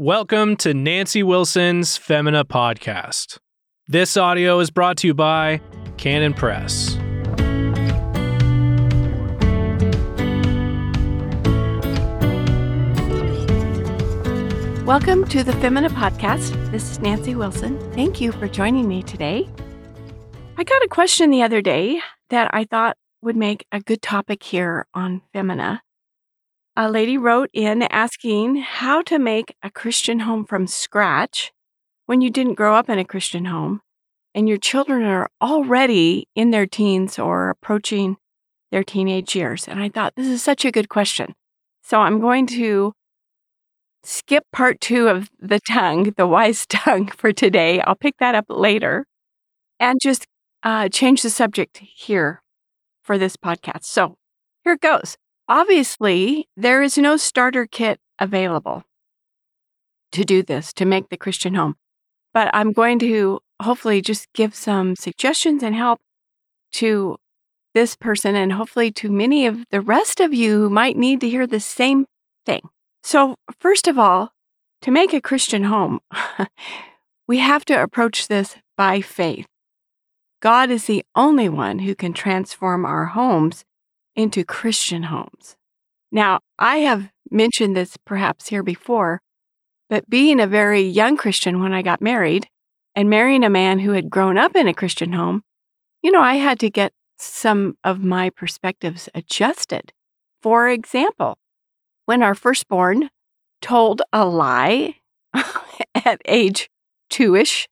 Welcome to Nancy Wilson's Femina podcast. This audio is brought to you by Canon Press. Welcome to the Femina podcast. This is Nancy Wilson. Thank you for joining me today. I got a question the other day that I thought would make a good topic here on Femina. A lady wrote in asking how to make a Christian home from scratch when you didn't grow up in a Christian home and your children are already in their teens or approaching their teenage years. And I thought this is such a good question. So I'm going to skip part two of the tongue, the wise tongue for today. I'll pick that up later and just uh, change the subject here for this podcast. So here it goes. Obviously, there is no starter kit available to do this, to make the Christian home. But I'm going to hopefully just give some suggestions and help to this person and hopefully to many of the rest of you who might need to hear the same thing. So, first of all, to make a Christian home, we have to approach this by faith. God is the only one who can transform our homes into Christian homes. Now, I have mentioned this perhaps here before, but being a very young Christian when I got married and marrying a man who had grown up in a Christian home, you know, I had to get some of my perspectives adjusted. For example, when our firstborn told a lie at age two ish,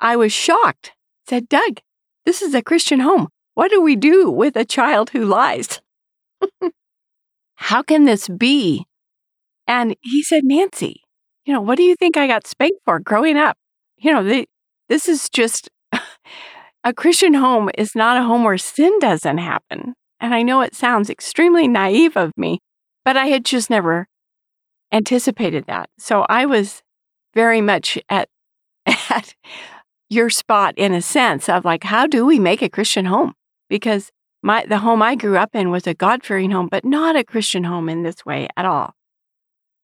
I was shocked said, Doug, this is a Christian home. What do we do with a child who lies? How can this be? And he said, Nancy, you know, what do you think I got spanked for growing up? You know, the, this is just a Christian home is not a home where sin doesn't happen. And I know it sounds extremely naive of me, but I had just never anticipated that. So I was very much at, at your spot in a sense of like, how do we make a Christian home? Because my the home I grew up in was a God fearing home, but not a Christian home in this way at all.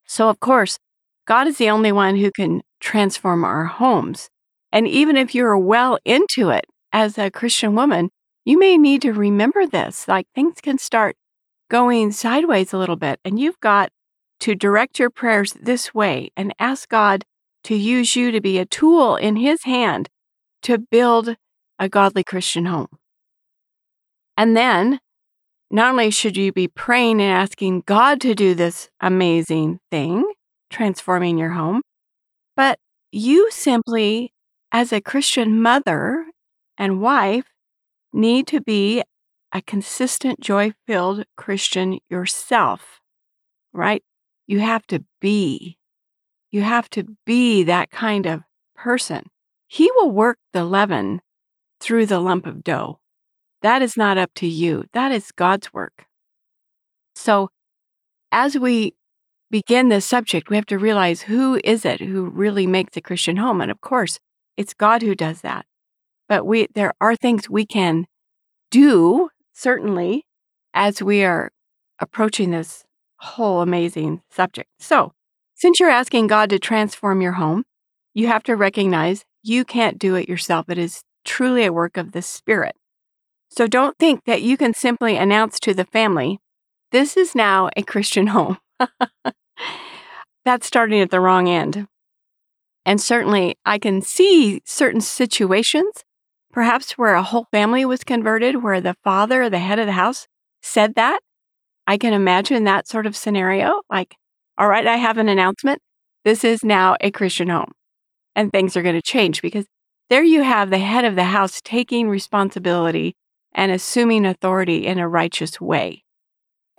So of course, God is the only one who can transform our homes. And even if you're well into it as a Christian woman, you may need to remember this. Like things can start going sideways a little bit, and you've got to direct your prayers this way and ask God to use you to be a tool in His hand to build a godly Christian home. And then, not only should you be praying and asking God to do this amazing thing, transforming your home, but you simply, as a Christian mother and wife, need to be a consistent, joy filled Christian yourself, right? You have to be. You have to be that kind of person. He will work the leaven through the lump of dough. That is not up to you, that is God's work. So, as we begin this subject, we have to realize who is it who really makes a Christian home? And of course, it's God who does that. But we there are things we can do, certainly, as we are approaching this whole amazing subject. So, since you're asking God to transform your home, you have to recognize you can't do it yourself. It is truly a work of the Spirit. So don't think that you can simply announce to the family, this is now a Christian home. That's starting at the wrong end. And certainly, I can see certain situations, perhaps where a whole family was converted, where the father, the head of the house, said that. I can imagine that sort of scenario like, all right, I have an announcement. This is now a Christian home and things are going to change because there you have the head of the house taking responsibility and assuming authority in a righteous way.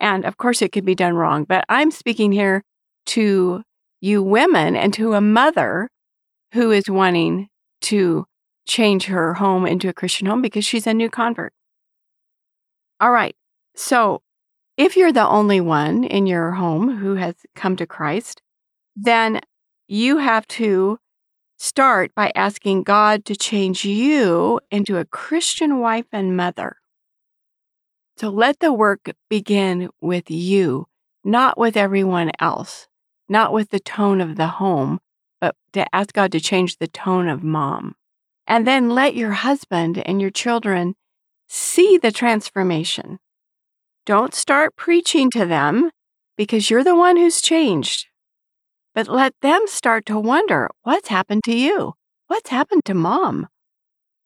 And of course, it could be done wrong, but I'm speaking here to you women and to a mother who is wanting to change her home into a Christian home because she's a new convert. All right. So, if you're the only one in your home who has come to Christ, then you have to Start by asking God to change you into a Christian wife and mother. So let the work begin with you, not with everyone else. not with the tone of the home, but to ask God to change the tone of mom. And then let your husband and your children see the transformation. Don't start preaching to them because you're the one who's changed. But let them start to wonder what's happened to you? What's happened to mom?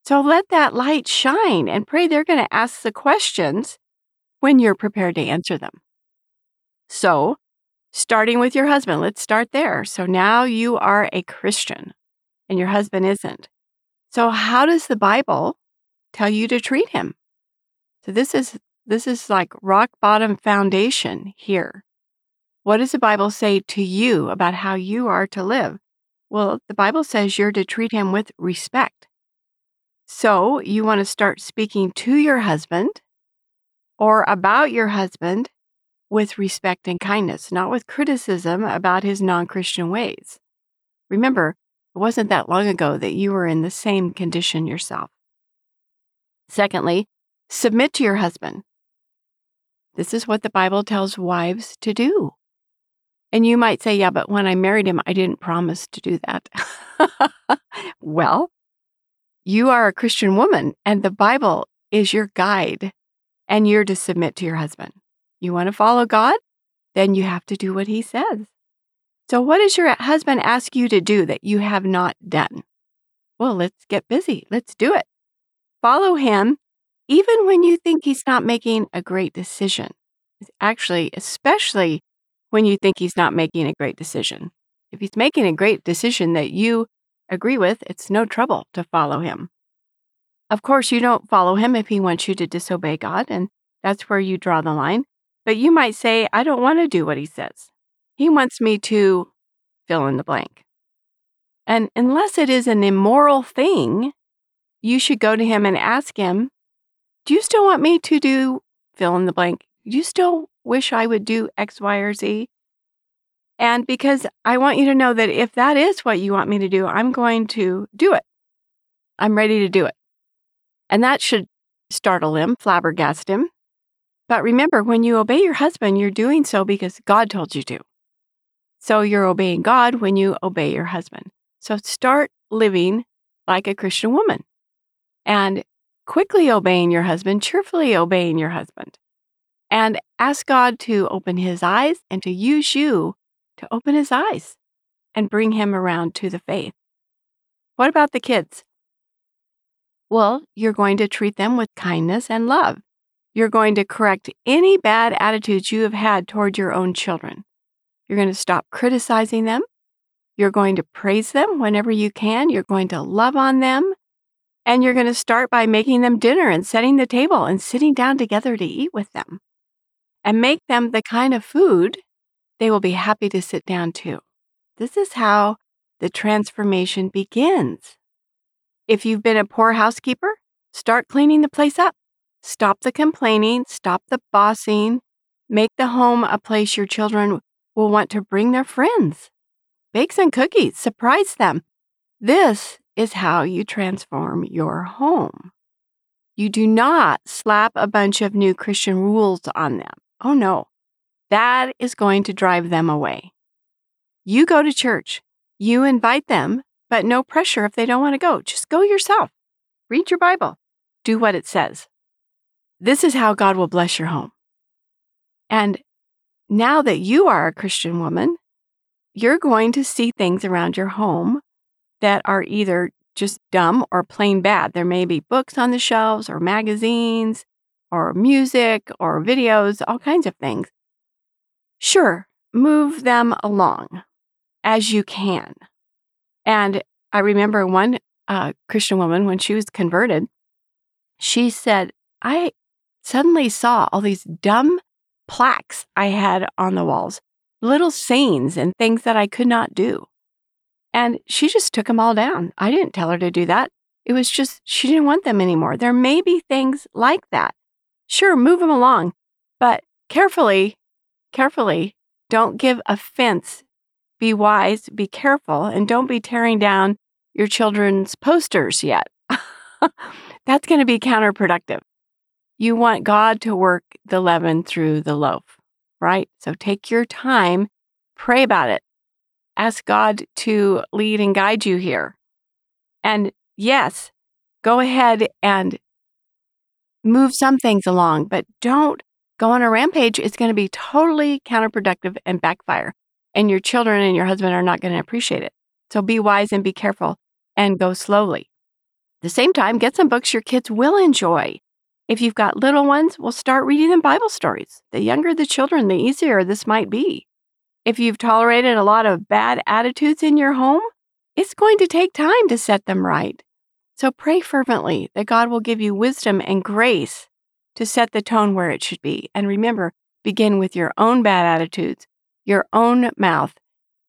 So let that light shine and pray they're going to ask the questions when you're prepared to answer them. So, starting with your husband, let's start there. So now you are a Christian and your husband isn't. So, how does the Bible tell you to treat him? So, this is this is like rock bottom foundation here. What does the Bible say to you about how you are to live? Well, the Bible says you're to treat him with respect. So you want to start speaking to your husband or about your husband with respect and kindness, not with criticism about his non Christian ways. Remember, it wasn't that long ago that you were in the same condition yourself. Secondly, submit to your husband. This is what the Bible tells wives to do. And you might say, yeah, but when I married him, I didn't promise to do that. well, you are a Christian woman, and the Bible is your guide, and you're to submit to your husband. You want to follow God? Then you have to do what he says. So, what does your husband ask you to do that you have not done? Well, let's get busy. Let's do it. Follow him even when you think he's not making a great decision. Actually, especially when you think he's not making a great decision. If he's making a great decision that you agree with, it's no trouble to follow him. Of course, you don't follow him if he wants you to disobey God, and that's where you draw the line. But you might say, I don't want to do what he says. He wants me to fill in the blank. And unless it is an immoral thing, you should go to him and ask him, Do you still want me to do fill in the blank? Do you still wish I would do X, Y, or Z? And because I want you to know that if that is what you want me to do, I'm going to do it. I'm ready to do it. And that should startle him, flabbergast him. But remember, when you obey your husband, you're doing so because God told you to. So you're obeying God when you obey your husband. So start living like a Christian woman and quickly obeying your husband, cheerfully obeying your husband. And ask God to open his eyes and to use you to open his eyes and bring him around to the faith. What about the kids? Well, you're going to treat them with kindness and love. You're going to correct any bad attitudes you have had toward your own children. You're going to stop criticizing them. You're going to praise them whenever you can. You're going to love on them. And you're going to start by making them dinner and setting the table and sitting down together to eat with them. And make them the kind of food they will be happy to sit down to. This is how the transformation begins. If you've been a poor housekeeper, start cleaning the place up. Stop the complaining, stop the bossing, make the home a place your children will want to bring their friends. Bake some cookies, surprise them. This is how you transform your home. You do not slap a bunch of new Christian rules on them. Oh no, that is going to drive them away. You go to church, you invite them, but no pressure if they don't want to go. Just go yourself. Read your Bible, do what it says. This is how God will bless your home. And now that you are a Christian woman, you're going to see things around your home that are either just dumb or plain bad. There may be books on the shelves or magazines or music or videos, all kinds of things. Sure, move them along as you can. And I remember one uh, Christian woman, when she was converted, she said, I suddenly saw all these dumb plaques I had on the walls, little sayings and things that I could not do. And she just took them all down. I didn't tell her to do that. It was just, she didn't want them anymore. There may be things like that. Sure, move them along, but carefully carefully. Don't give offense. Be wise, be careful, and don't be tearing down your children's posters yet. That's going to be counterproductive. You want God to work the leaven through the loaf, right? So take your time, pray about it, ask God to lead and guide you here. And yes, go ahead and move some things along, but don't go on a rampage. It's going to be totally counterproductive and backfire. And your children and your husband are not going to appreciate it. So be wise and be careful and go slowly. At the same time, get some books your kids will enjoy. If you've got little ones, we'll start reading them Bible stories. The younger the children, the easier this might be. If you've tolerated a lot of bad attitudes in your home, it's going to take time to set them right. So pray fervently that God will give you wisdom and grace to set the tone where it should be. And remember, begin with your own bad attitudes, your own mouth,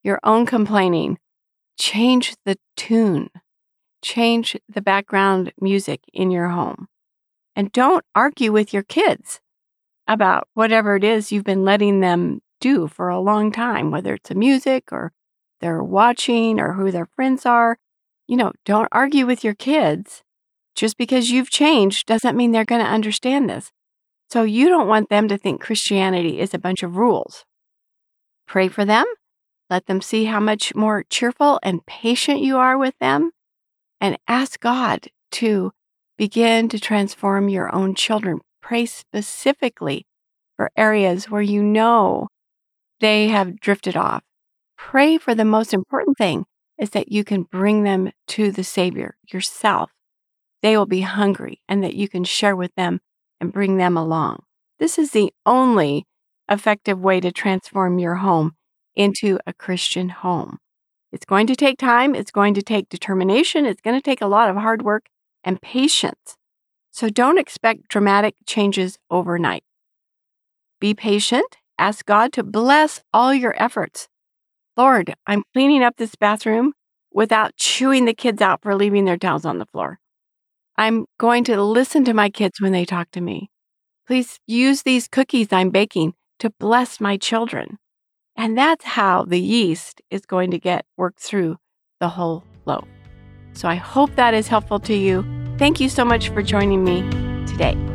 your own complaining. Change the tune, change the background music in your home. And don't argue with your kids about whatever it is you've been letting them do for a long time, whether it's a music or they're watching or who their friends are. You know, don't argue with your kids. Just because you've changed doesn't mean they're going to understand this. So you don't want them to think Christianity is a bunch of rules. Pray for them. Let them see how much more cheerful and patient you are with them. And ask God to begin to transform your own children. Pray specifically for areas where you know they have drifted off. Pray for the most important thing is that you can bring them to the Savior yourself. They will be hungry and that you can share with them and bring them along. This is the only effective way to transform your home into a Christian home. It's going to take time, it's going to take determination, it's going to take a lot of hard work and patience. So don't expect dramatic changes overnight. Be patient. Ask God to bless all your efforts. Lord, I'm cleaning up this bathroom without chewing the kids out for leaving their towels on the floor. I'm going to listen to my kids when they talk to me. Please use these cookies I'm baking to bless my children. And that's how the yeast is going to get worked through the whole loaf. So I hope that is helpful to you. Thank you so much for joining me today.